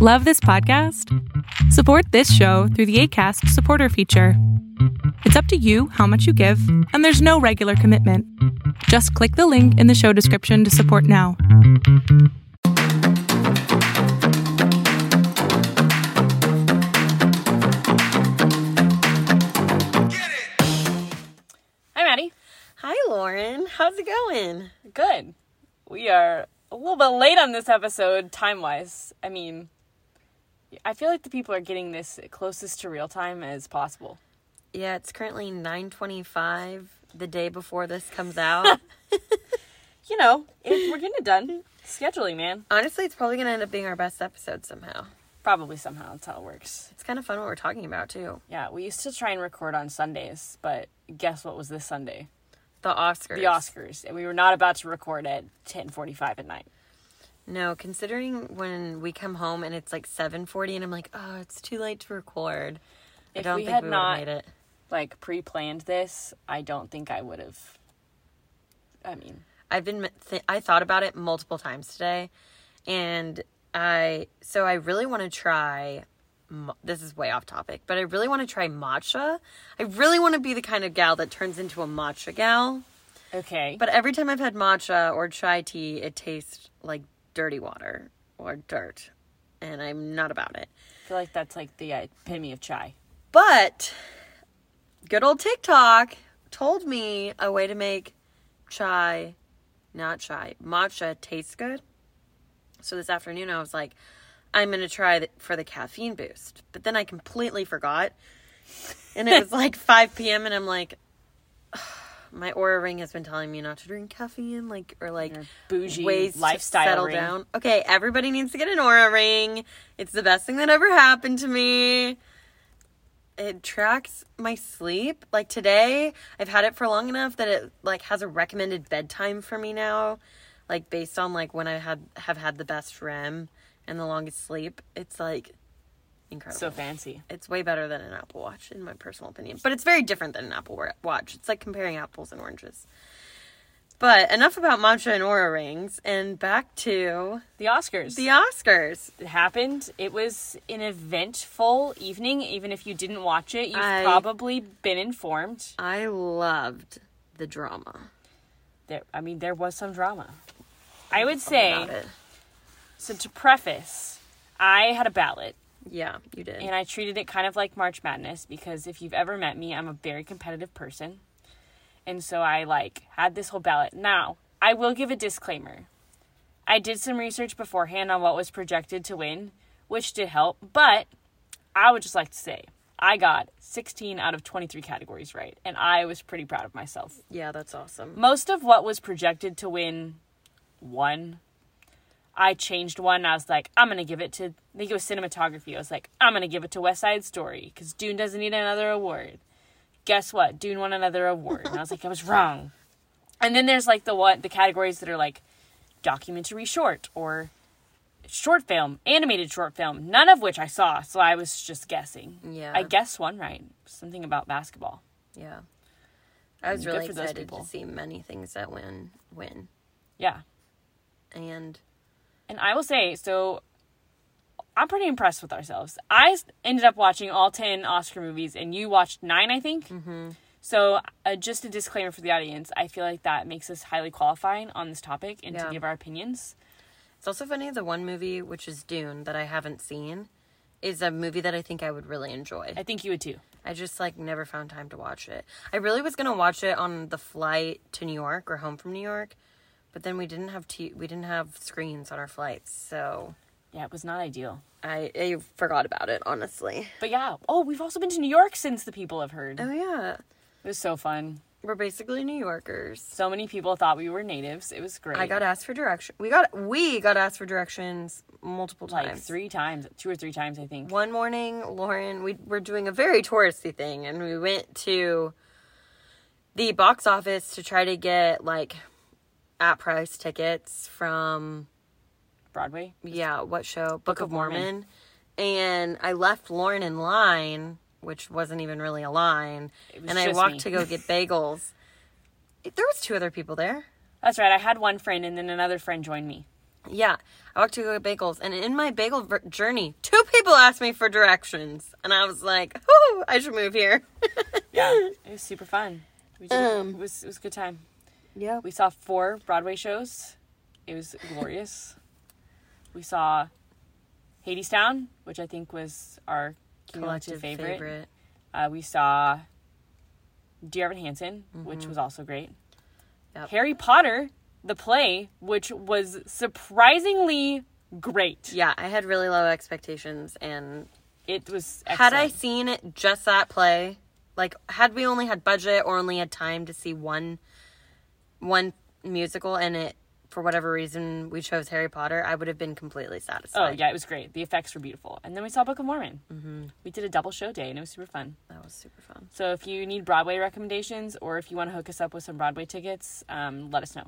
Love this podcast? Support this show through the ACAST supporter feature. It's up to you how much you give, and there's no regular commitment. Just click the link in the show description to support now. Hi, Madi. Hi, Lauren. How's it going? Good. We are a little bit late on this episode, time wise. I mean, I feel like the people are getting this closest to real time as possible. Yeah, it's currently 9:25 the day before this comes out. You know, it, we're getting it done. Scheduling, man. Honestly, it's probably going to end up being our best episode somehow. Probably somehow that's how it works. It's kind of fun what we're talking about too. Yeah, we used to try and record on Sundays, but guess what was this Sunday? The Oscars. The Oscars. And we were not about to record at 10:45 at night. No, considering when we come home and it's like 7:40 and I'm like, "Oh, it's too late to record." I If don't we think had we not- made it. Like pre-planned this, I don't think I would have I mean, I've been th- I thought about it multiple times today, and I so I really want to try. This is way off topic, but I really want to try matcha. I really want to be the kind of gal that turns into a matcha gal. okay. But every time I've had matcha or chai tea, it tastes like dirty water or dirt, and I'm not about it. I feel like that's like the epitome of chai. But good old TikTok told me a way to make chai, not chai, matcha taste good. So this afternoon I was like, I'm going to try for the caffeine boost. But then I completely forgot. And it was like 5 p.m. and I'm like, my Oura ring has been telling me not to drink caffeine, like, or like Your bougie ways lifestyle to settle ring. down. Okay, everybody needs to get an Oura ring. It's the best thing that ever happened to me. It tracks my sleep. Like today, I've had it for long enough that it like has a recommended bedtime for me now, like based on like when I had have had the best REM and the longest sleep. It's like incredible. So fancy. It's way better than an Apple Watch, in my personal opinion. But it's very different than an Apple Watch. It's like comparing apples and oranges. But enough about mantra and Oura rings, and back to The Oscars. the Oscars. it happened. It was an eventful evening. Even if you didn't watch it, you've I- probably been informed. I loved the drama. There, I mean, there was some drama. I would say so. To preface, I had a ballot, Yeah, you did. and I treated it kind of like March Madness because if you've ever met me, I'm a very competitive person, and so I like had this whole ballot. Now, I will give a disclaimer. I did some research beforehand on what was projected to win, which did help, but I would just like to say I got 16 out of 23 categories right, and I was pretty proud of myself. yeah, that's awesome. Most of what was projected to win won. I changed one. I was like, I'm gonna give it to. I think it was cinematography. I was like, I'm gonna give it to West Side Story because Dune doesn't need another award. Guess what? Dune won another award, and I was like, I was wrong. And then there's like the what the categories that are like documentary short or short film, animated short film. None of which I saw, so I was just guessing. Yeah. I guessed one right. Something about basketball. Yeah. I was Good really excited to see many things that win win. Yeah. And And I will say, so I'm pretty impressed with ourselves. I ended up watching all 10 Oscar movies, and you watched nine, I think. Mm-hmm. So, uh, just a disclaimer for the audience I feel like that makes us highly qualified on this topic and to give our opinions. it's also funny the one movie which is Dune that I haven't seen is a movie that I think I would really enjoy. I think you would too. I just like never found time to watch it. I really was gonna watch it on the flight to New York or home from New York, but then we didn't have t- we didn't have screens on our flights, so Yeah, it was not ideal. I, I forgot about it honestly. But yeah, oh, we've also been to New York since the people have heard. Oh yeah, It was so fun. we're basically New Yorkers. So many people thought we were natives. It was great. I got asked for direction. We got we got asked for directions multiple times. like times. three times, two or three times, I think. One morning, Lauren, we were doing a very touristy thing, and we went to the box office to try to get like at price tickets from Broadway. yeah, what show? Book, of of Mormon. And I left Lauren in line, which wasn't even really a line, It was and I walked me. to go get bagels. There was two other people there. That's right. I had one friend, and then another friend joined me. Yeah, I walked to go get bagels, and in my bagel ver- journey, two people asked me for directions, and I was like, "Whoo, I should move here." Yeah, it was super fun. Um, it was it was a good time. Yeah, We saw four Broadway shows. It was glorious. we saw Hadestown, which I think was our cumulative collective favorite. favorite. Uh, we saw Dear Evan Hansen, which was also great. Mm-hmm. Yep. Harry Potter, the play, which was surprisingly great. Yeah, I had really low expectations, and It was had I seen just that play, like had we only had budget or only had time to see one, one musical, and it for whatever reason we chose Harry Potter, I would have been completely satisfied. Oh yeah, it was great. The effects were beautiful, and then we saw Book of Mormon. Mm-hmm. We did a double show day, and it was super fun. that was super fun. So if you need Broadway recommendations, or if you want to hook us up with some Broadway tickets, um, let us know.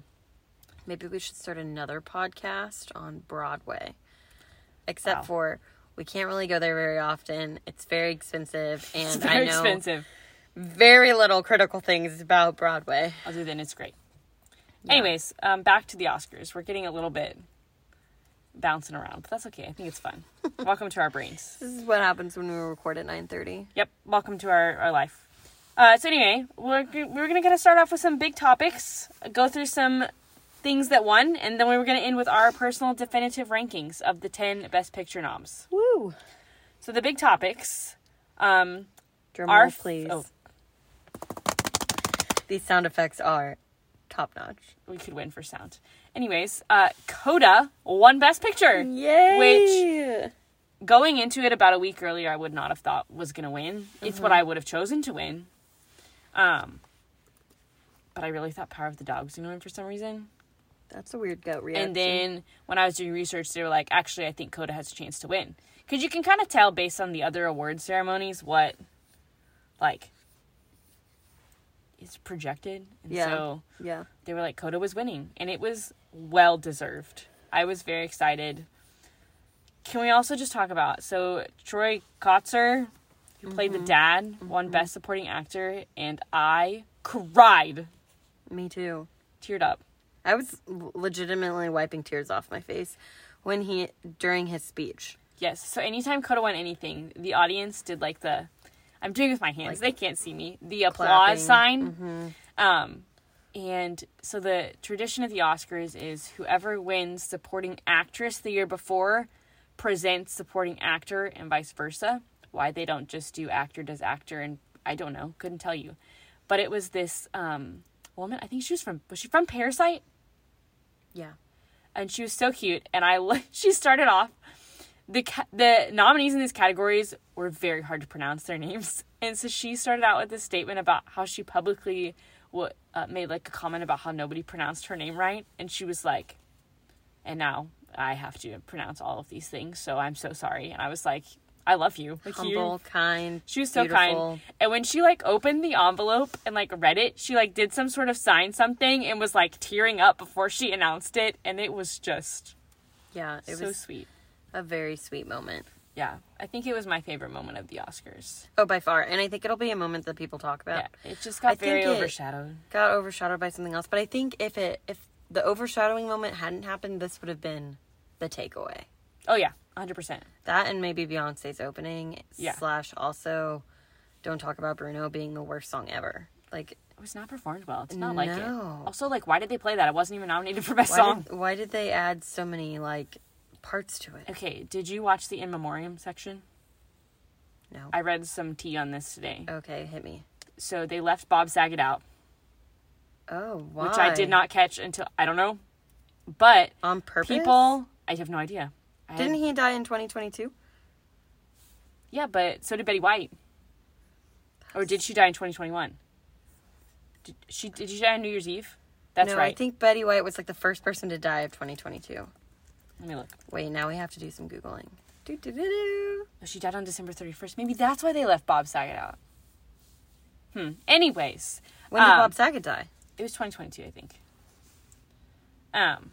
Maybe we should start another podcast on Broadway. Except Wow. for we can't really go there very often. It's very expensive, and It's I know expensive. very little critical things about Broadway. Other than it's great. Anyways, um, back to the Oscars. We're getting a little bit bouncing around, but that's okay. I think it's fun. welcome to our brains. This is what happens when we record at nine thirty. Yep, welcome to our, our life. Uh, so anyway, we're, we're gonna kind of start off with some big topics, go through some things that won, and then we were gonna end with our personal definitive rankings of the ten best picture noms. Woo! So the big topics, um, Drum are roll, please. Oh, These sound effects are top notch. we could win for sound. Anyways, uh, Coda won Best Picture. Yay! Which going into it about a week earlier, I would not have thought was gonna win. It's what I would have chosen to win. Um, but I really thought Power of the Dog was gonna win for some reason. that's a weird gut reaction. And then when I was doing research, they were like, actually, I think Coda has a chance to win because you can kind of tell based on the other award ceremonies what, like, is projected. And Yeah. so yeah, they were like Coda was winning and it was well deserved. I was very excited. Can we also just talk about so Troy Kotsur, who played the mm-hmm. dad, won mm-hmm. Best Supporting Actor, and I cried, me too. teared up. I was legitimately wiping tears off my face when he during his speech. Yes. So anytime Coda won anything, the audience did like the I'm doing with my hands. they can't see me. The applause clapping. sign. Um and so the tradition of the Oscars is whoever wins supporting actress the year before presents supporting actor and vice versa. Why they don't just do actor does actor and I don't know, couldn't tell you. But it was this um woman, I think she was from was she from Parasite? Yeah, and she was so cute. And I she started off the ca- the nominees in these categories were very hard to pronounce their names, and so she started out with this statement about how she publicly what uh, made like a comment about how nobody pronounced her name right, and she was like, and now I have to pronounce all of these things, so I'm so sorry. And I was like, I love you, like you- humble, kind. she was so beautiful. kind. And when she like opened the envelope and like read it, she like did some sort of sign something and was like tearing up before she announced it and it was just Yeah, it so was sweet. A very sweet moment. Yeah. I think it was my favorite moment of the Oscars. Oh, by far, and I think it'll be a moment that people talk about. Yeah. It just got I very overshadowed. Got overshadowed by something else, but I think if it if the overshadowing moment hadn't happened, this would have been the takeaway. Oh yeah, 100%. That and maybe Beyonce's opening Yeah. slash also "Don't Talk About Bruno" being the worst song ever. Like, It was not performed well. It's not like it. Also, like, why did they play that? It wasn't even nominated for best why song. did, why did they add so many like parts to it? Okay, did you watch the in memoriam section? No. I read some tea on this today. Okay, hit me. So they left Bob Saget out, Oh, why? which I did not catch until I don't know. But on purpose. people, I have no idea. I didn't had- he die in 2022? Yeah, but so did Betty White. Or did she die in 2021? Did she did she die on New Year's Eve? That's no, right. I think Betty White was like the first person to die of 2022. Let me look. Wait, now we have to do some googling. Do do do do. Oh, She died on December 31st. Maybe that's why they left Bob Saget out. Hmm. Anyways, When did um, Bob Saget die? It was 2022, I think. Um.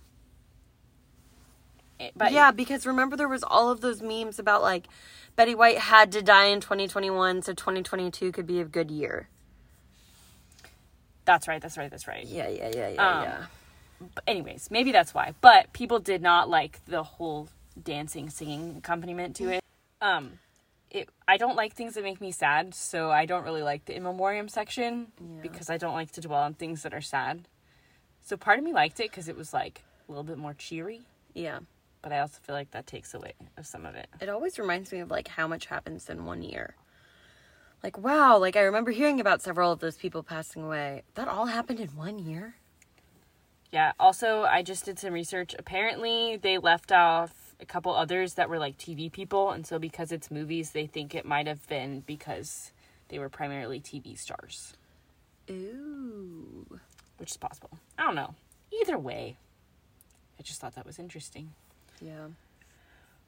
it- but yeah, because remember there was all of those memes about like Betty White had to die in 2021 so 2022 could be a good year. that's right. That's right. That's right. Yeah, yeah, yeah, yeah, Um, yeah. But anyways, maybe that's why. But people did not like the whole dancing, singing accompaniment to it. Um, it I don't like things that make me sad, so I don't really like the in memoriam section because I don't like to dwell on things that are sad. So part of me liked it because it was like a little bit more cheery, Yeah. but I also feel like that takes away of some of it. It always reminds me of like how much happens in one year. Like wow, like I remember hearing about several of those people passing away. That all happened in one year? Yeah. Also, I just did some research. Apparently, they left off a couple others that were like TV people, and so because it's movies, they think it might have been because they were primarily TV stars, Ooh. which is possible. I don't know. Either way, I just thought that was interesting. Yeah.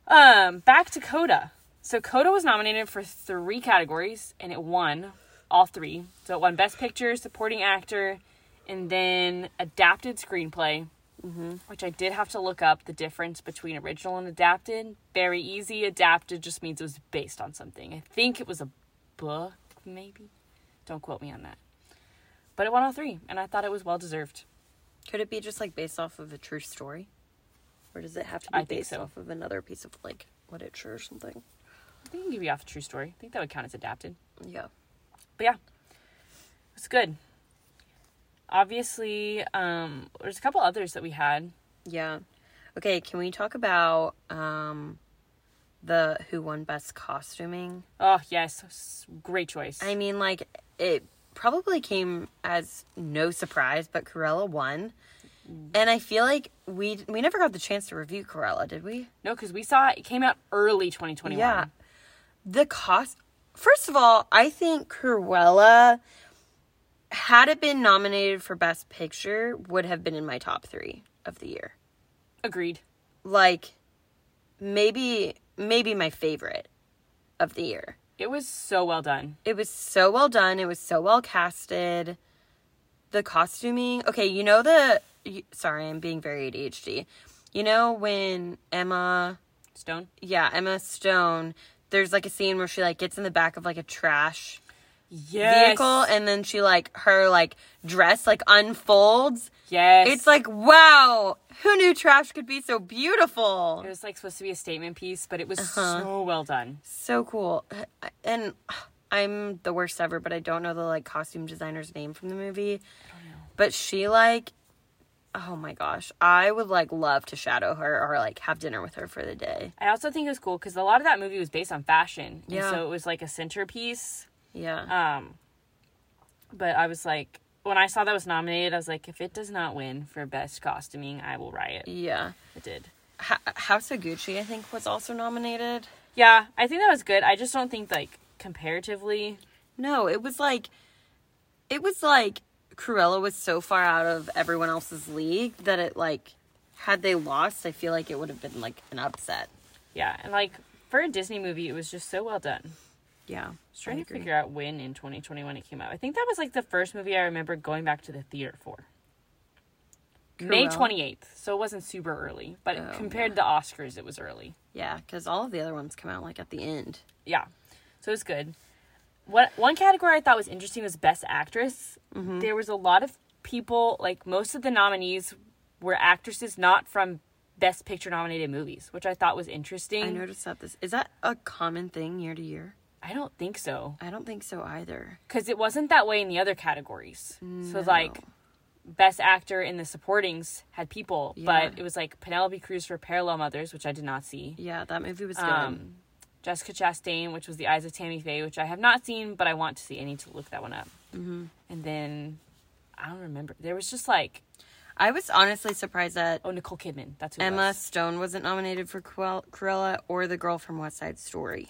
Um, back to Coda. So Coda was nominated for three categories, and it won all three. So it won Best Picture, Supporting Actor, and then Adapted Screenplay. Mm-hmm. Which I did have to look up the difference between original and adapted. Very easy. Adapted just means it was based on something. I think it was a book, maybe. Don't quote me on that. But it won all three, and I thought it was well deserved. Could it be just like based off of a true story? Or does it have to be I based so. off of another piece of like literature or something? I think I can give you off a true story. I think that would count as adapted. Yeah. But yeah, it's good. Obviously, um, there's a couple others that we had. Yeah. Okay, can we talk about um the who won best costuming? Oh yes, great choice. I mean, like it probably came as no surprise, but Cruella won. And I feel like we we never got the chance to review Cruella, did we? no, because we saw it came out early 2021. Yeah. The cost First of all, I think Cruella had it been nominated for best picture would have been in my top 3 of the year. Agreed. Like maybe maybe my favorite of the year. It was so well done. It was so well done. It was so well casted. The costuming. Okay, you know the. Sorry, I'm being very ADHD. You know when Emma. Stone. Yeah, Emma Stone. There's like a scene where she like gets in the back of like a trash Yes. vehicle and then she like her like dress like unfolds. Yes. It's like wow, who knew trash could be so beautiful? it was like supposed to be a statement piece, but it was Uh-huh. so well done. So cool. And I'm the worst ever, but I don't know the like costume designer's name from the movie. But she like oh my gosh, I would like love to shadow her or like have dinner with her for the day. I also think it was cool because a lot of that movie was based on fashion, and Yeah. so it was like a centerpiece. Yeah. Um, but I was like, when I saw that was nominated, I was like, if it does not win for best costuming, I will riot. yeah. It did. Ha- House of Gucci I think was also nominated. Yeah, I think that was good. I just don't think like comparatively. No, it was like it was like Cruella was so far out of everyone else's league that it like had they lost, I feel like it would have been like an upset. Yeah, and like for a Disney movie, it was just so well done. Yeah. I was trying to figure out when in 2021 it came out. I think that was like the first movie I remember going back to the theater for. May 28th, so it wasn't super early, but Oh, compared to Oscars, it was early. Yeah, because all of the other ones come out like at the end. Yeah, so it was good. What one category I thought was interesting was Best Actress. Mm-hmm. There was a lot of people, like most of the nominees were actresses not from Best Picture nominated movies, which I thought was interesting. I noticed that this is that a common thing year to year. I don't think so. I don't think so either. because it wasn't that way in the other categories. So like best actor in the supportings had people, Yeah. but it was like Penelope Cruz for Parallel Mothers, which I did not see. Yeah, that movie was good. Um, Jessica Chastain, which was The Eyes of Tammy Faye, which I have not seen, but I want to see. I need to look that one up. Mm-hmm. And then I don't remember. There was just like I was honestly surprised that oh Nicole Kidman. That's Emma was. Stone wasn't nominated for Cruel- Cruella or the girl from West Side Story.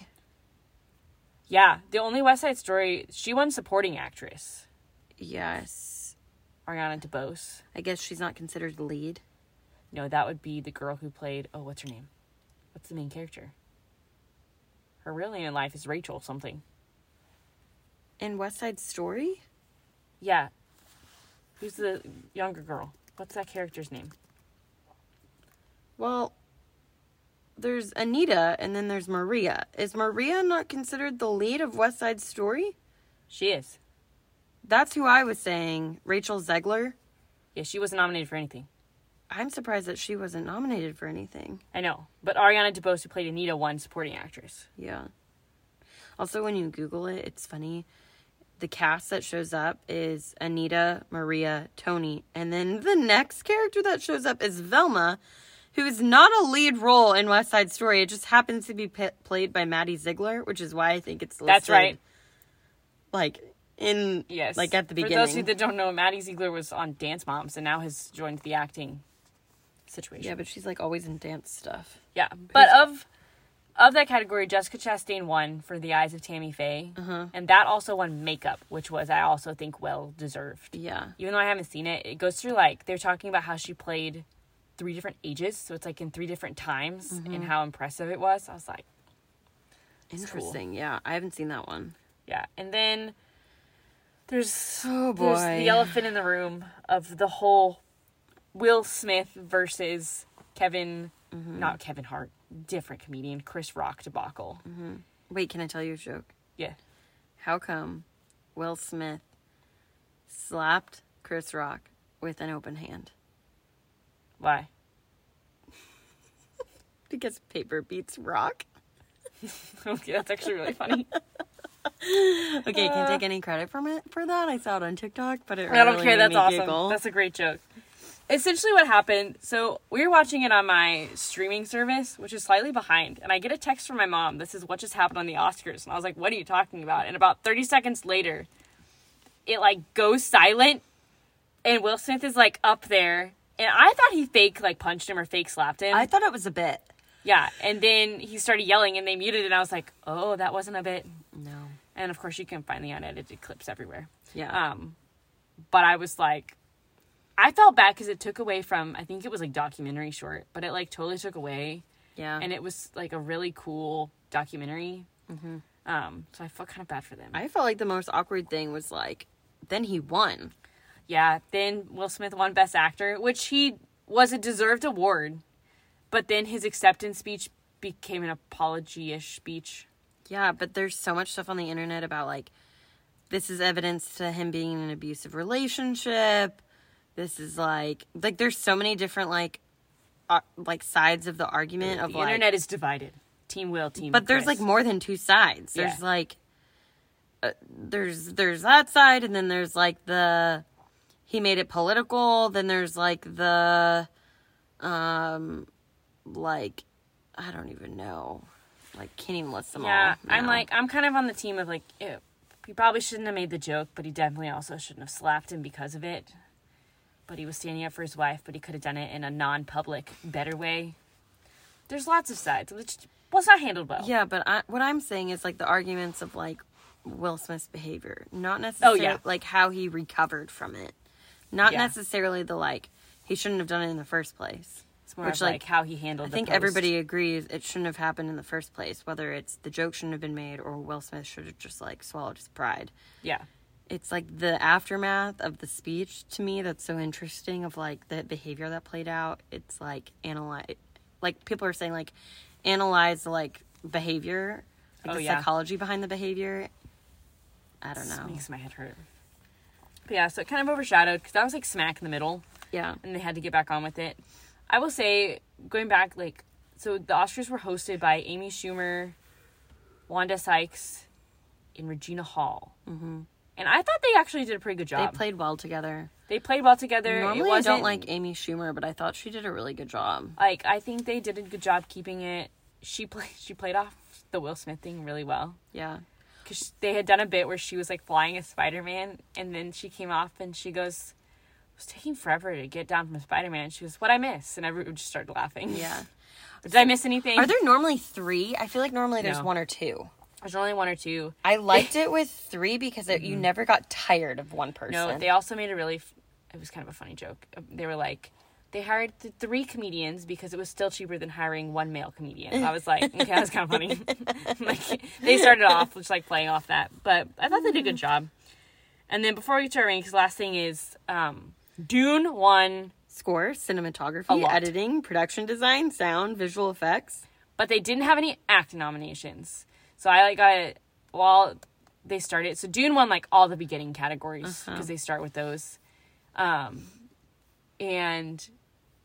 Yeah, the only West Side Story. She won supporting actress. Yes. Ariana DeBose. I guess she's not considered the lead. No, that would be the girl who played. Oh, what's her name? What's the main character? Her real name in life is Rachel something. In West Side Story? Yeah. Who's the younger girl? What's that character's name? Well, there's Anita and then there's Maria. Is Maria not considered the lead of West Side Story? She is. That's who I was saying. Rachel Zegler. Yeah, she wasn't nominated for anything. I'm surprised that she wasn't nominated for anything. I know, but Ariana DeBose, who played Anita, won supporting actress. Yeah. Also, when you Google it, it's funny. The cast that shows up is Anita, Maria, Tony, and then the next character that shows up is Velma, who is not a lead role in West Side Story. It just happens to be p- played by Maddie Ziegler, which is why I think it's listed, That's right. Like in Yes. like at the beginning. For those of you that don't know, Maddie Ziegler was on Dance Moms and now has joined the acting situation. yeah, but she's like always in dance stuff. Yeah, but of of that category, Jessica Chastain won for The Eyes of Tammy Faye, Uh-huh. and that also won makeup, which was I also think well deserved. Yeah. Even though I haven't seen it, it goes through like they're talking about how she played three different ages, so it's like in three different times, Mm-hmm. and how impressive it was. I was like, cool. Interesting. Yeah, I haven't seen that one. yeah, and then there's Oh, there's boy. the elephant in the room of the whole Will Smith versus Kevin, Mm-hmm. not Kevin Hart, different comedian Chris Rock debacle. Wait, can I tell you a joke? Yeah. How come Will Smith slapped Chris Rock with an open hand? Why? Because paper beats rock. okay, that's actually really funny. Okay, I can't uh. take any credit from it for that. I saw it on TikTok, but it I don't care. That's awesome. giggle. That's a great joke. Essentially, what happened. So we were watching it on my streaming service, which is slightly behind, and I get a text from my mom. This is what just happened on the Oscars, and I was like, "What are you talking about?" And about thirty seconds later, it like goes silent, and Will Smith is like up there, and I thought he fake like punched him or fake slapped him. I thought it was a bit. yeah, and then he started yelling, and they muted it, and I was like, "Oh, that wasn't a bit." No. And of course, you can find the unedited clips everywhere. Yeah. Um, but I was like, I felt bad because it took away from I think it was like documentary short, but it like totally took away, yeah. and it was like a really cool documentary. Um, so I felt kind of bad for them. I felt like the most awkward thing was like, then he won. Yeah. Then Will Smith won Best Actor, which he was a deserved award, but then his acceptance speech became an apology-ish speech. Yeah, but there's so much stuff on the internet about like this is evidence to him being in an abusive relationship. This is like like there's so many different like uh, like sides of the argument of The like internet is divided. Team Will, Team. but there's Chris. like more than two sides. There's Yeah. like uh, there's there's that side and then there's like the he made it political, then there's like the um like I don't even know. Like can't even list them Yeah, all. I'm like I'm kind of on the team of like ew, he probably shouldn't have made the joke, but he definitely also shouldn't have slapped him because of it. But he was standing up for his wife, but he could have done it in a non-public, better way. There's lots of sides. Which was not handled well. Yeah, but I, what I'm saying is like the arguments of like Will Smith's behavior, not necessarily Oh, yeah. like how he recovered from it, not Yeah. necessarily the like he shouldn't have done it in the first place. it's more which, like, like, how he handled. I think post. everybody agrees it shouldn't have happened in the first place. Whether it's the joke shouldn't have been made or Will Smith should have just like swallowed his pride. Yeah, It's like the aftermath of the speech to me that's so interesting of like the behavior that played out. It's like analyze, like people are saying like analyze the like behavior, like Oh, the yeah. psychology behind the behavior. I don't This know. makes my head hurt. But yeah, so it kind of overshadowed because that was like smack in the middle. Yeah, and they had to get back on with it. I will say, going back, like, so the Oscars were hosted by Amy Schumer, Wanda Sykes, and Regina Hall. Mm-hmm. And I thought they actually did a pretty good job. they played well together. They played well together. Normally, I don't like Amy Schumer, but I thought she did a really good job. Like, I think they did a good job keeping it. She played. She played off the Will Smith thing really well. Yeah, because they had done a bit where she was like flying as Spider Man, and then she came off and she goes, "It was taking forever to get down from Spider Man." She goes, "What I miss?" And everyone just started laughing. yeah. Did I miss anything? Are there normally three? I feel like normally there's No. one or two. There's only one or two. I liked it with three because it, you never got tired of one person. Mm-hmm. No, they also made a really. f- It was kind of a funny joke. They were like, they hired th- three comedians because it was still cheaper than hiring one male comedian. I was like, okay, that's kind of funny. like they started off just like playing off that, but I thought they did a good job. And then before we get to our rankings, last thing is um, Dune won, Score, cinematography, editing, production design, sound, visual effects. but they didn't have any acting nominations. So I like got it while they started. So Dune won like all the beginning categories because they start with those. Um, and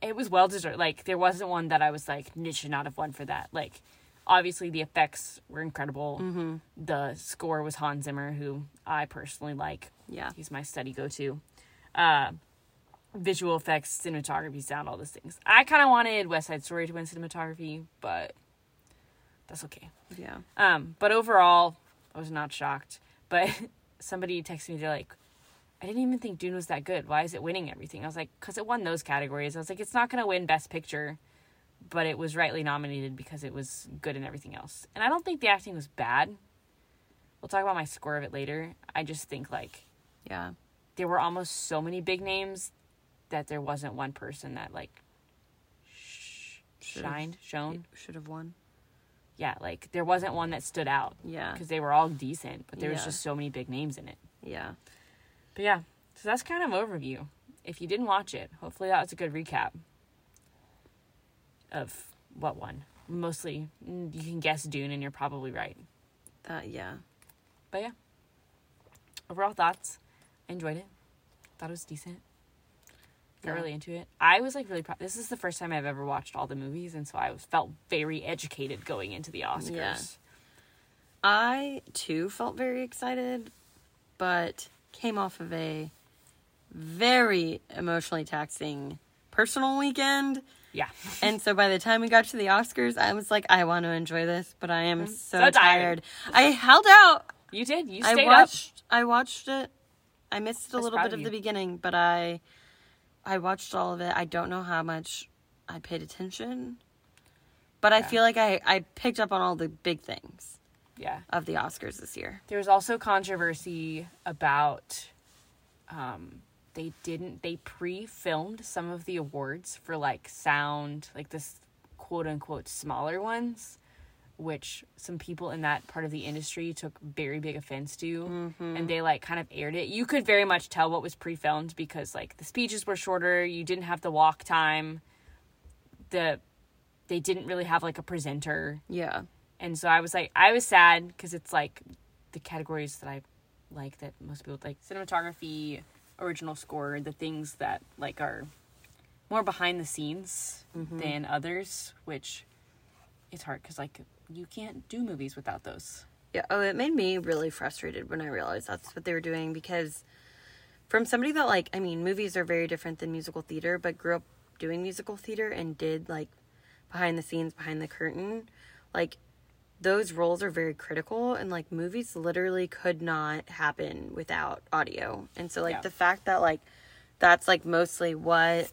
it was well deserved. Like there wasn't one that I was like, it should not have won for that. Like obviously the effects were incredible. Mm-hmm. The score was Hans Zimmer, who I personally like. Yeah. He's my study go to. Uh, visual effects, cinematography, sound, all those things. I kind of wanted West Side Story to win cinematography, but that's okay. Yeah. Um, but overall, I was not shocked. But somebody texted me, they're like, I didn't even think Dune was that good. Why is it winning everything? I was like, because it won those categories. I was like, it's not going to win Best Picture, but it was rightly nominated because it was good in everything else. And I don't think the acting was bad. We'll talk about my score of it later. I just think, like, Yeah. there were almost so many big names that there wasn't one person that, like, sh- shined, shone. Should have won. Yeah, like, there wasn't one that stood out Yeah. because they were all decent, but there was just so many big names in it. Yeah. But yeah, so that's kind of overview. If you didn't watch it, hopefully that was a good recap of what one. Mostly, mm, you can guess Dune, and you're probably right. That yeah. But yeah, overall thoughts. I enjoyed it. Thought it was decent. Got Yeah. really into it. I was like really proud. This is the first time I've ever watched all the movies, and so I was felt very educated going into the Oscars. Yeah. I too felt very excited, but came off of a very emotionally taxing personal weekend. Yeah. And so by the time we got to the Oscars, I was like, I want to enjoy this, but I am so, so tired. tired. I held out. You did. You I stayed up. watched I watched it. I missed a I little bit of of the beginning, but I I watched all of it. I don't know how much I paid attention. But I feel like I, I picked up on all the big things Yeah. of the Oscars this year. There was also controversy about um they didn't they pre-filmed some of the awards for like sound, like this quote unquote smaller ones, which some people in that part of the industry took very big offense to and they like kind of aired it. You could very much tell what was pre-filmed because like the speeches were shorter, you didn't have the walk time. The they didn't really have like a presenter Yeah. And so I was like, I was sad because it's like the categories that I like that most people like cinematography, original score, the things that like are more behind the scenes mm-hmm. than others, which it's hard because like you can't do movies without those. Yeah. Oh, it made me really frustrated when I realized that's what they were doing because from somebody that like I mean, movies are very different than musical theater, but grew up doing musical theater and did like behind the scenes, behind the curtain, like those roles are very critical and like movies literally could not happen without audio. And so like Yeah. the fact that like that's like mostly what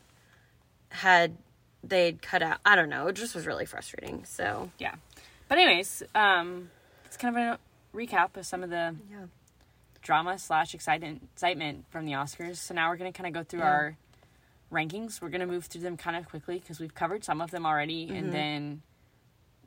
had they'd cut out I don't know, it just was really frustrating. So Yeah, but anyways, um, it's kind of a recap of some of the Yeah. drama slash excitement excitement from the Oscars. So now we're gonna kind of go through Yeah. our rankings. We're gonna move through them kind of quickly because we've covered some of them already, Mm-hmm. and then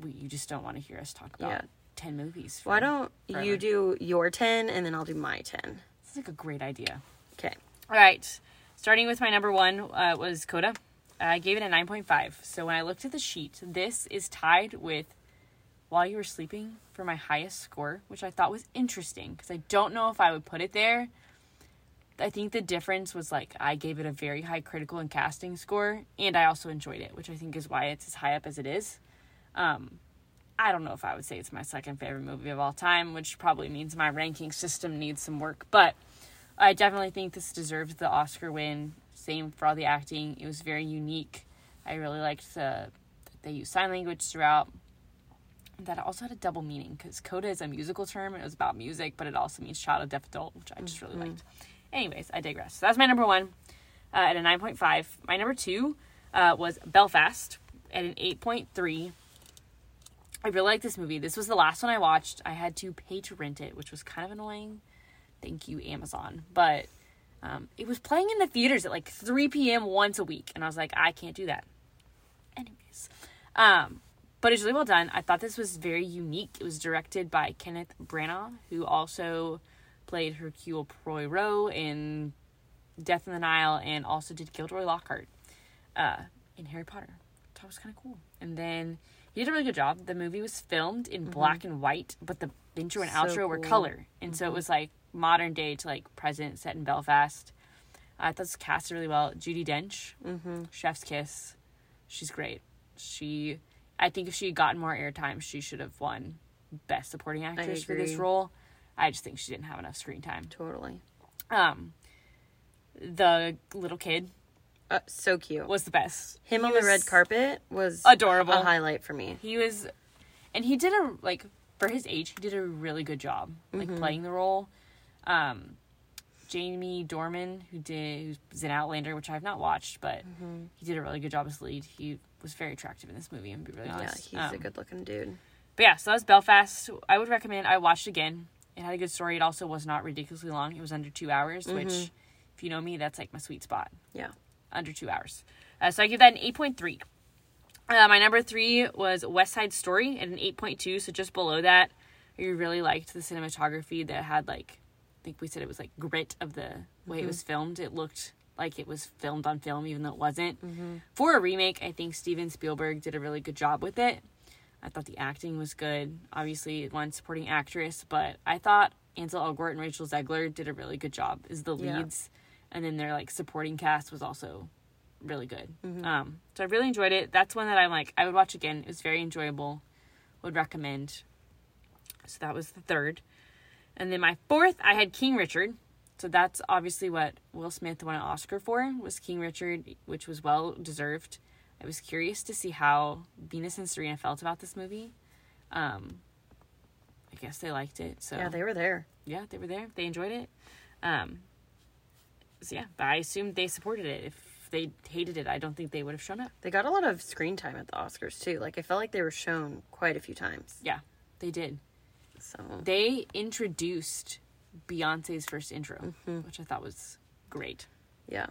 we, you just don't want to hear us talk about Yeah. ten movies. Why don't forever. you do your 10 and then I'll do my 10? This is like a great idea. Okay. All right, starting with my number one uh, was Coda. I gave it a nine point five. So when I looked at the sheet, this is tied with While You Were Sleeping for my highest score, which I thought was interesting because I don't know if I would put it there. I think the difference was like I gave it a very high critical and casting score, and I also enjoyed it, which I think is why it's as high up as it is. Um, I don't know if I would say it's my second favorite movie of all time, which probably means my ranking system needs some work, but I definitely think this deserves the Oscar win. Same for all the acting. It was very unique. I really liked the that they used sign language throughout. That also had a double meaning because coda is a musical term. It was about music, but it also means child of deaf adult, which I just really liked. Anyways, I digress. So that's my number one uh, at a 9.5. My number two uh, was Belfast at an 8.3. I really like this movie. This was the last one I watched. I had to pay to rent it, which was kind of annoying. Thank you, Amazon. But um, it was playing in the theaters at like 3 p.m. once a week, and I was like, I can't do that. Anyways, um, but it's really well done. I thought this was very unique. It was directed by Kenneth Branagh, who also played Hercule Poirot in Death in the Nile, and also did Gilderoy Lockhart uh, in Harry Potter. I thought was kind of cool. And then he did a really good job. The movie was filmed in black and white, but the intro and So outro were color, and so it was like modern day to like present, set in Belfast. I thought this cast really well. Judi Dench, mm-hmm. Chef's Kiss, she's great. She, I think if she had gotten more airtime, she should have won Best Supporting Actress for this role. I just think she didn't have enough screen time. Totally. Um, the little kid Uh, so cute. was the best. Him He on the red carpet was adorable. A highlight for me. He was, and he did a like for his age, he did a really good job like playing the role. Um, Jamie Dornan, who did who's in Outlander, which I've not watched, but he did a really good job as lead. He was very attractive in this movie. I'm be really Yeah, honest. he's a Um, good looking dude. But yeah, so that was Belfast. I would recommend. I watched again. It had a good story. It also was not ridiculously long. It was under two hours, which, if you know me, that's like my sweet spot. Yeah. Under two hours. Uh, so I give that an 8.3. Uh, my number three was West Side Story at an 8.2. So just below that, I really liked the cinematography that had like, I think we said it was like grit of the way it was filmed. It looked like it was filmed on film, even though it wasn't. For a remake, I think Steven Spielberg did a really good job with it. I thought the acting was good. Obviously, one supporting actress, but I thought Ansel Elgort and Rachel Zegler did a really good job as the Yeah. leads, and then their like supporting cast was also really good. Um, so I really enjoyed it. That's one that I'm like I would watch again. It was very enjoyable. Would recommend. So that was the third, and then my fourth I had King Richard. So that's obviously what Will Smith won an Oscar for was King Richard, which was well deserved. I was curious to see how Venus and Serena felt about this movie. Um, I guess they liked it. So Yeah, they were there. yeah, they were there. They enjoyed it. Um, yeah, but I assumed they supported it. If they hated it, I don't think they would have shown up. They got a lot of screen time at the Oscars too. Like I felt like they were shown quite a few times. Yeah, they did. So They introduced Beyonce's first intro, which I thought was great. yeah.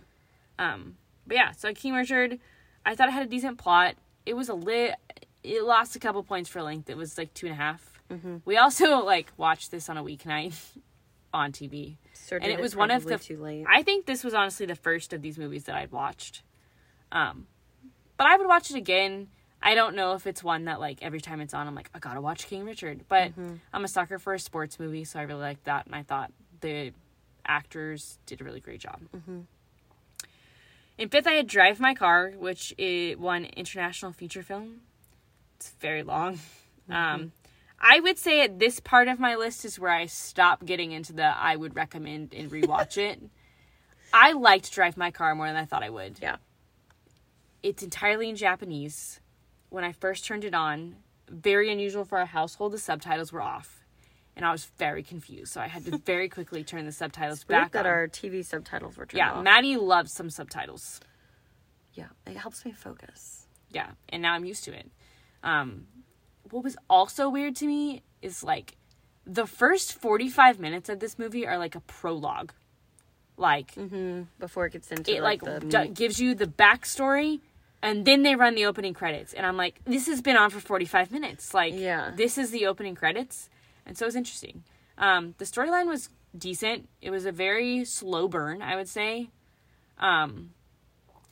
Um, but yeah, so King Richard, I thought it had a decent plot. It was a lit. It lost a couple points for length. It was like two and a half. We also like watched this on a weeknight on TV, Started and it was one of the. too late. I think this was honestly the first of these movies that I'd watched. Um, but I would watch it again. I don't know if it's one that like every time it's on, I'm like I gotta watch King Richard. But I'm a sucker for a sports movie, so I really liked that, and I thought the actors did a really great job. In fifth, I had Drive My Car, which it won International Feature Film. It's very long. Um, I would say at this part of my list is where I stop getting into the I would recommend and rewatch it. I liked Drive My Car more than I thought I would. yeah. It's entirely in Japanese. When I first turned it on, very unusual for our household, the subtitles were off. And I was very confused, so I had to very quickly turn the subtitles Weird back that on. our TV subtitles were turned yeah, off. Yeah, Madi loves some subtitles. yeah, it helps me focus. yeah and now i'm used to it um what was also weird to me is like the first 45 minutes of this movie are like a prologue. Like Before it gets into it like, like, d- gives you the backstory and then they run the opening credits and i'm like this has been on for 45 minutes. Like Yeah. this is the opening credits and so it was interesting. Um the storyline was decent. It was a very slow burn i would say. Um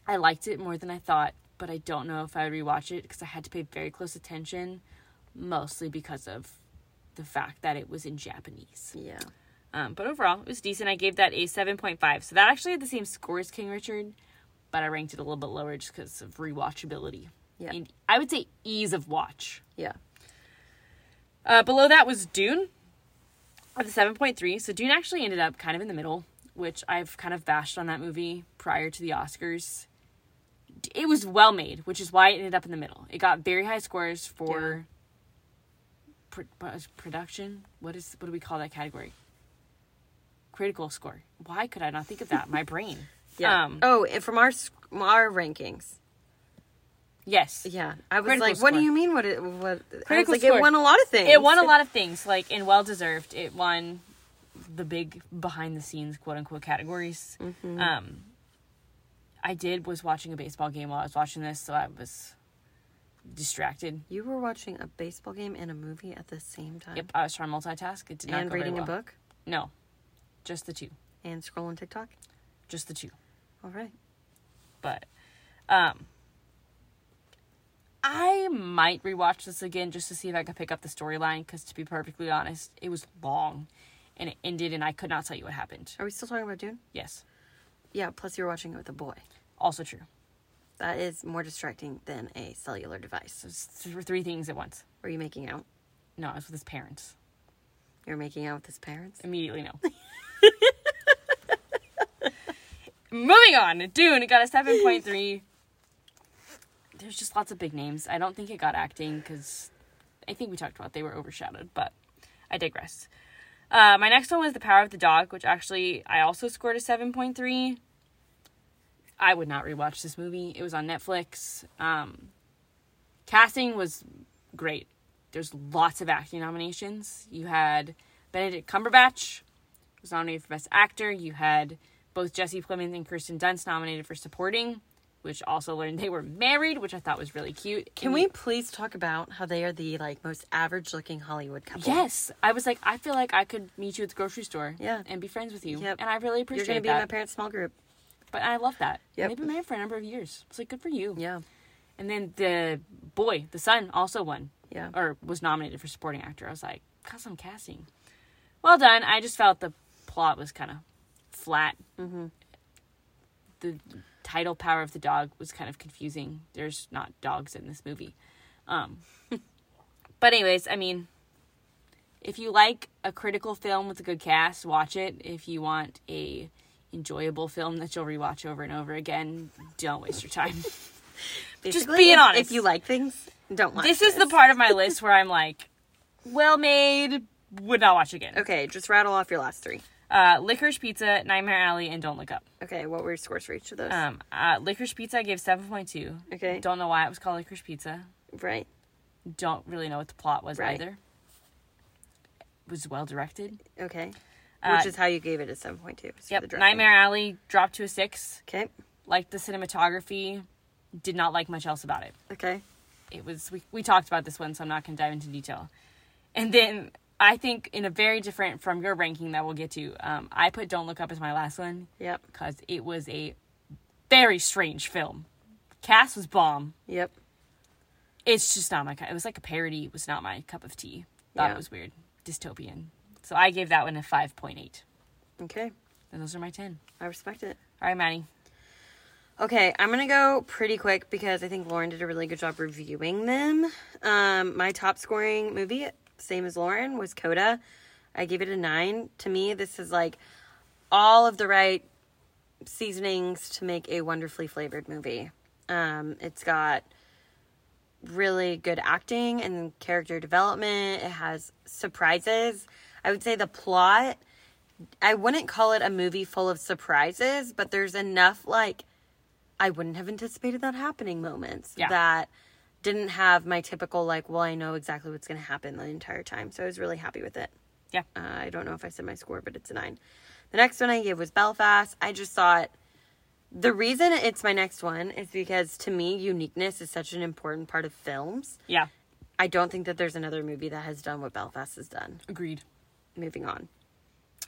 i liked it more than i thought but i don't know if i would rewatch it because i had to pay very close attention mostly because of the fact that it was in japanese yeah. um, but overall, it was decent. I gave that a 7.5. So that actually had the same score as King Richard, but I ranked it a little bit lower just because of rewatchability. Yeah. And I would say ease of watch. Yeah. Uh, below that was Dune with a 7.3. So Dune actually ended up kind of in the middle, which I've kind of bashed on that movie prior to the Oscars. It was well made, which is why it ended up in the middle. It got very high scores for pro- is production. What is what do we call that category? Critical score. Why could I not think of that? My brain. Yeah. Um, oh, and from our our rankings. yes. Yeah. I was Critical like, what do you mean? What? It, what? Critical like, score. it won a lot of things. It won a lot of things, like and well deserved. It won the big behind the scenes quote unquote categories. Mm-hmm. Um, I did was watching a baseball game while I was watching this, so I was distracted. You were watching a baseball game and a movie at the same time. Yep, I was trying to multitask. It did not And go very reading a book No, just the two, and scrolling TikTok. just the two. All right. But, um, I might rewatch this again just to see if I could pick up the storyline. Because to be perfectly honest, it was long, and it ended, and I could not tell you what happened. Are we still talking about Dune? Yes. Yeah, plus you're watching it with a boy. Also true. That is more distracting than a cellular device. It's th- three things at once. Were you making out? No, I was with his parents. You're making out with his parents? Immediately, no. Moving on. Dune, it got a 7.3. There's just lots of big names. I don't think it got acting because I think we talked about they were overshadowed, but I digress. Uh, my next one was The Power of the Dog, which actually I also scored a 7.3. I would not rewatch this movie. It was on Netflix. Um, casting was great. There's lots of acting nominations. You had Benedict Cumberbatch was nominated for Best Actor. You had both Jesse Plemons and Kirsten Dunst nominated for supporting, which also learned they were married, which I thought was really cute. Can And we please talk about how they are the like most average looking Hollywood couple? Yes, I was like, I feel like I could meet you at the grocery store, Yeah. and be friends with you, Yep. and I really appreciate. You're gonna be in my parents' small group. But I love that. Yep. They've been married for a number of years. It's like good for you. Yeah. And then the boy, the son, also won. Yeah. Or was nominated for supporting actor. I was like, got some casting. Well done. I just felt the plot was kind of flat. Mm-hmm. The title "Power of the Dog" was kind of confusing. There's not dogs in this movie. Um, but anyways, I mean, if you like a critical film with a good cast, watch it. If you want a enjoyable film that you'll rewatch over and over again, don't waste your time. Just being if, honest. If you like things, don't watch. this is the part of my list where I'm like, well made, would not watch again. Okay, just rattle off your last three. Uh, Licorice Pizza, Nightmare Alley, and Don't Look Up. Okay, what were your scores for each of those? Um, uh, Licorice Pizza, I gave 7.2. Okay. Don't know why it was called Licorice Pizza. right. Don't really know what the plot was Right. either. It was well directed. Okay. Uh, Which is how you gave it a seven point two. Yep. Nightmare Alley dropped to a 6. Okay. Liked the cinematography. Did not like much else about it. Okay. it was we, we talked about this one so i'm not going to dive into detail and then i think in a very different from your ranking that we'll get to um, i put don't look up as my last one Yep. because it was a very strange film cast was bomb Yep. it's just not my kind it was like a parody it was not my cup of tea thought Yeah. it was weird dystopian so i gave that one a 5.8 Okay. and those are my 10 I respect it. all right Madi Okay, I'm gonna go pretty quick because I think Lauren did a really good job reviewing them. Um, my top scoring movie, same as Lauren, was Coda. I gave it a nine. To me, this is like all of the right seasonings to make a wonderfully flavored movie. Um, it's got really good acting and character development. It has surprises. I would say the plot, I wouldn't call it a movie full of surprises, but there's enough like I wouldn't have anticipated that happening moments Yeah. that didn't have my typical like, well, I know exactly what's going to happen the entire time. So I was really happy with it. yeah Uh, I don't know if I said my score, but it's a nine. The next one I gave was Belfast. I just thought the reason it's my next one is because to me, uniqueness is such an important part of films. yeah I don't think that there's another movie that has done what Belfast has done. agreed Moving on.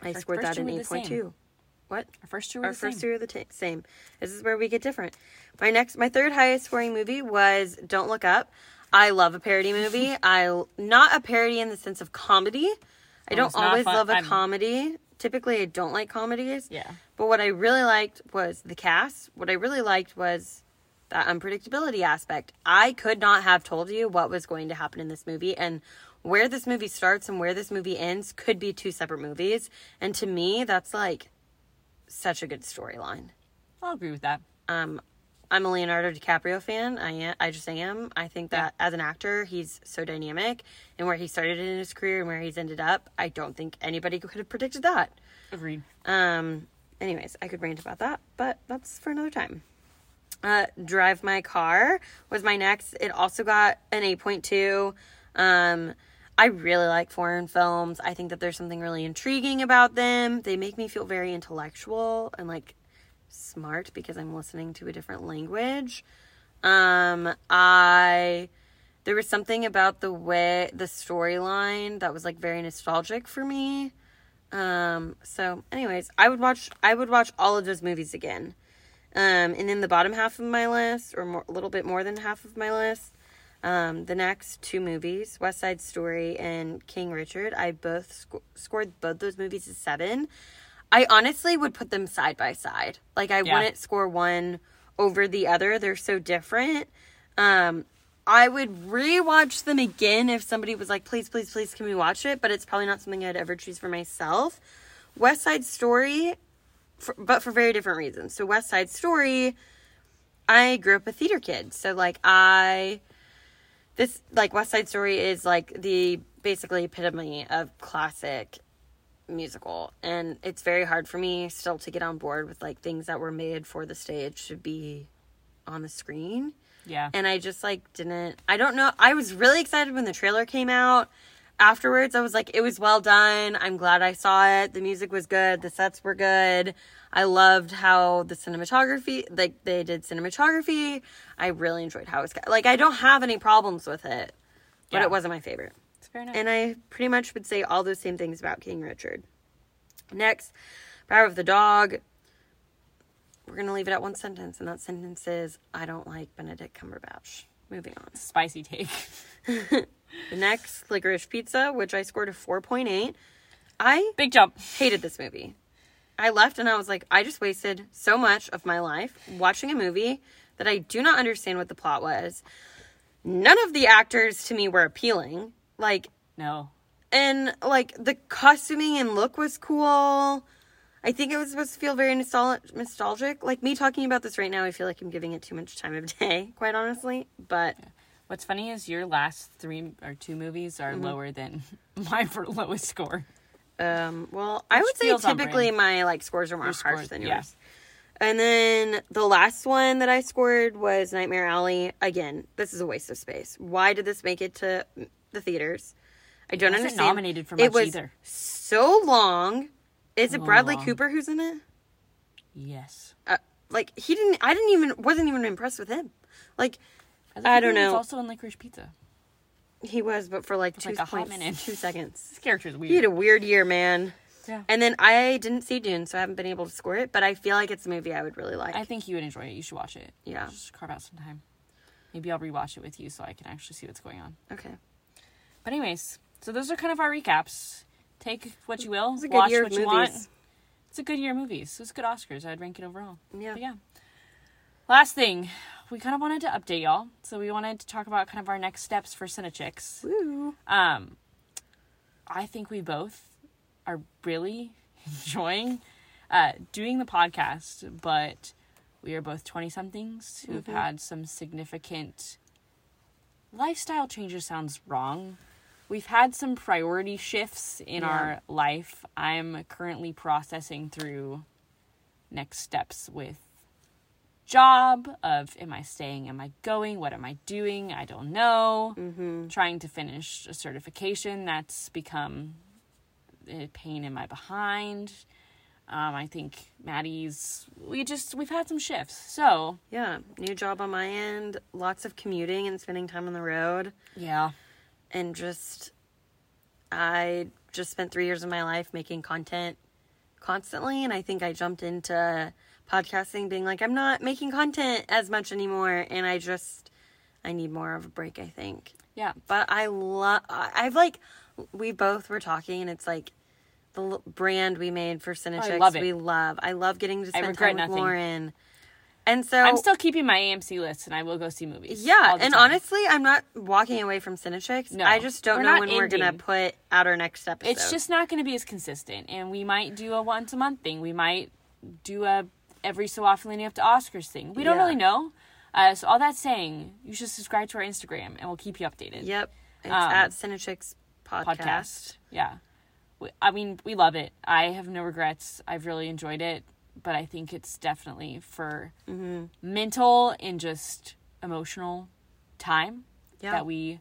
I Our scored that an two were the same. 8.2. What? our first two were Our the first same. two are the t- same. This is where we get different. My next, my third highest scoring movie was Don't Look Up. I love a parody movie. I not a parody in the sense of comedy. I don't always fun- love a I'm- comedy. Typically, I don't like comedies. yeah But what I really liked was the cast. What I really liked was that unpredictability aspect. I could not have told you what was going to happen in this movie and where this movie starts and where this movie ends could be two separate movies. And to me, that's like such a good storyline. i'll agree with that Um, I'm a Leonardo DiCaprio fan. I am, I just am. I think that as an actor, he's so dynamic, and where he started in his career and where he's ended up, I don't think anybody could have predicted that. agreed Um, anyways, I could rant about that, but that's for another time. Uh, Drive My Car was my next. It also got an 8.2. Um, I really like foreign films. I think that there's something really intriguing about them. They make me feel very intellectual and like smart because I'm listening to a different language. Um, I there was something about the way the storyline that was like very nostalgic for me. Um, so anyways, I would watch I would watch all of those movies again. Um, and then the bottom half of my list, or more, a little bit more than half of my list, um, the next two movies, West Side Story and King Richard, I both sc- scored both those movies a seven. I honestly would put them side by side. Like I Yeah. wouldn't score one over the other. They're so different. Um I would rewatch them again if somebody was like, please, please, please, can we watch it? But it's probably not something I'd ever choose for myself. West Side Story, for, but for very different reasons. So, West Side Story, I grew up a theater kid. So, like, I, this, like, West Side Story is like the basically epitome of classic musical. And it's very hard for me still to get on board with like things that were made for the stage to be on the screen. Yeah. and I just like didn't I don't know I was really excited when the trailer came out. Afterwards I was like it was well done. I'm glad I saw it. The music was good. The sets were good I loved how the cinematography like they did cinematography I really enjoyed how it was ca- like I don't have any problems with it but Yeah. it wasn't my favorite it's fair enough. and I pretty much would say all those same things about King Richard. Next, Power of the Dog. We're going to leave it at one sentence, and that sentence is I don't like Benedict Cumberbatch. Moving on. Spicy take. The next, Licorice Pizza, which I scored a 4.8. I Big jump. hated this movie. I left and I was like, I just wasted so much of my life watching a movie that I do not understand what the plot was. None of the actors to me were appealing. Like, No. and like the costuming and look was cool. I think it was supposed to feel very nostal- nostalgic. Like me talking about this right now, I feel like I'm giving it too much time of day, quite honestly. But What's funny is your last three or two movies are Mm-hmm. lower than my lowest score. Um, well, I Which would say feels on typically brand. my like scores are more Your harsh scores, than yeah. yours. And then the last one that I scored was Nightmare Alley. Again, this is a waste of space. Why did this make it to the theaters? I don't wasn't understand. nominated for it much was either. so long. Is it Bradley long. Cooper who's in it? Yes. uh, like he didn't i didn't even wasn't even impressed with him like I don't know. also in Licorice Pizza. He was but for like two like a hot minute. two seconds This character's weird. he had a weird year man Yeah. and then i didn't see dune so i haven't been able to score it but i feel like it's a movie i would really like I think you would enjoy it. You should watch it. Yeah. Just carve out some time. Maybe I'll rewatch it with you so I can actually see what's going on. okay But anyways, so those are kind of our recaps. Take what you will. it's a good watch year what of you movies want. It's a good year of movies. It's good Oscars. I'd rank it overall. yeah But yeah. Last thing, we kind of wanted to update y'all. So we wanted to talk about kind of our next steps for Cine Chicks. Woo. Um, I think we both are really enjoying uh, doing the podcast, but we are both 20 somethings who've had some significant lifestyle changes, sounds wrong. We've had some priority shifts in Yeah. our life. I'm currently processing through next steps with job of am I staying, am I going, what am I doing? I don't know mm-hmm. trying to finish a certification that's become a pain in my behind. Um, I think Madi's. We just we've had some shifts, so yeah new job on my end lots of commuting and spending time on the road yeah, and just I just spent three years of my life making content constantly, and I think I jumped into podcasting being like, I'm not making content as much anymore, and I just I need more of a break. I think, yeah, but I love. I've like we both were talking, and it's like the l- brand we made for oh, Cine Chicks. love. We love. I love getting to spend time with nothing. Lauren, and so I'm still keeping my AMC list, and I will go see movies. yeah, and time. honestly, I'm not walking away from Cine Chicks. No, I just don't know when we're gonna put out our next episode. it's just not to be as consistent, and we might do a once a month thing. We might do a every so often leading up to Oscars thing. We don't Yeah. really know. Uh, so all that saying, you should subscribe to our Instagram, and we'll keep you updated. Yep, it's Um, at Cine Chicks podcast. podcast. Yeah. We- I mean, we love it. I have no regrets. I've really enjoyed it, but I think it's definitely for Mm-hmm. mental and just emotional time Yeah, that we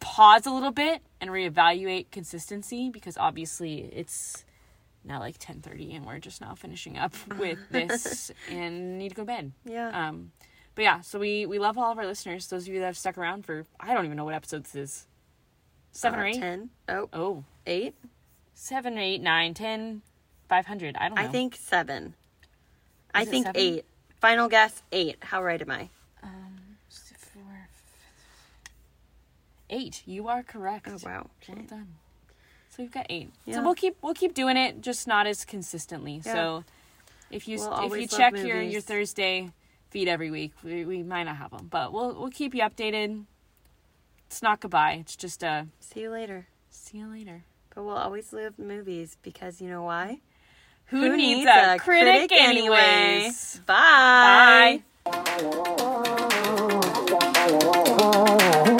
pause a little bit and reevaluate consistency because obviously it's now like 10:30 and we're just now finishing up with this and need to go to bed. yeah. Um but yeah, so we we love all of our listeners. Those of you that have stuck around for I don't even know what episode this is. Seven Uh, or eight? ten. Oh, Oh, eight. seven, eight, nine, ten, five hundred. I don't know. I think seven. I Is it think seven? eight. Final guess eight. How right am I? Um, four, eight. You are correct. Oh wow. Well Okay. done. So we've got eight. Yeah. So we'll keep we'll keep doing it, just not as consistently. Yeah. So if you we'll if you check movies. your your Thursday feed every week, we, we might not have them, but we'll we'll keep you updated. It's not goodbye. It's just a see you later. See you later. But we'll always love movies because you know why? Who, Who needs, needs, a, a critic, critic, anyways? anyways? Bye. Bye.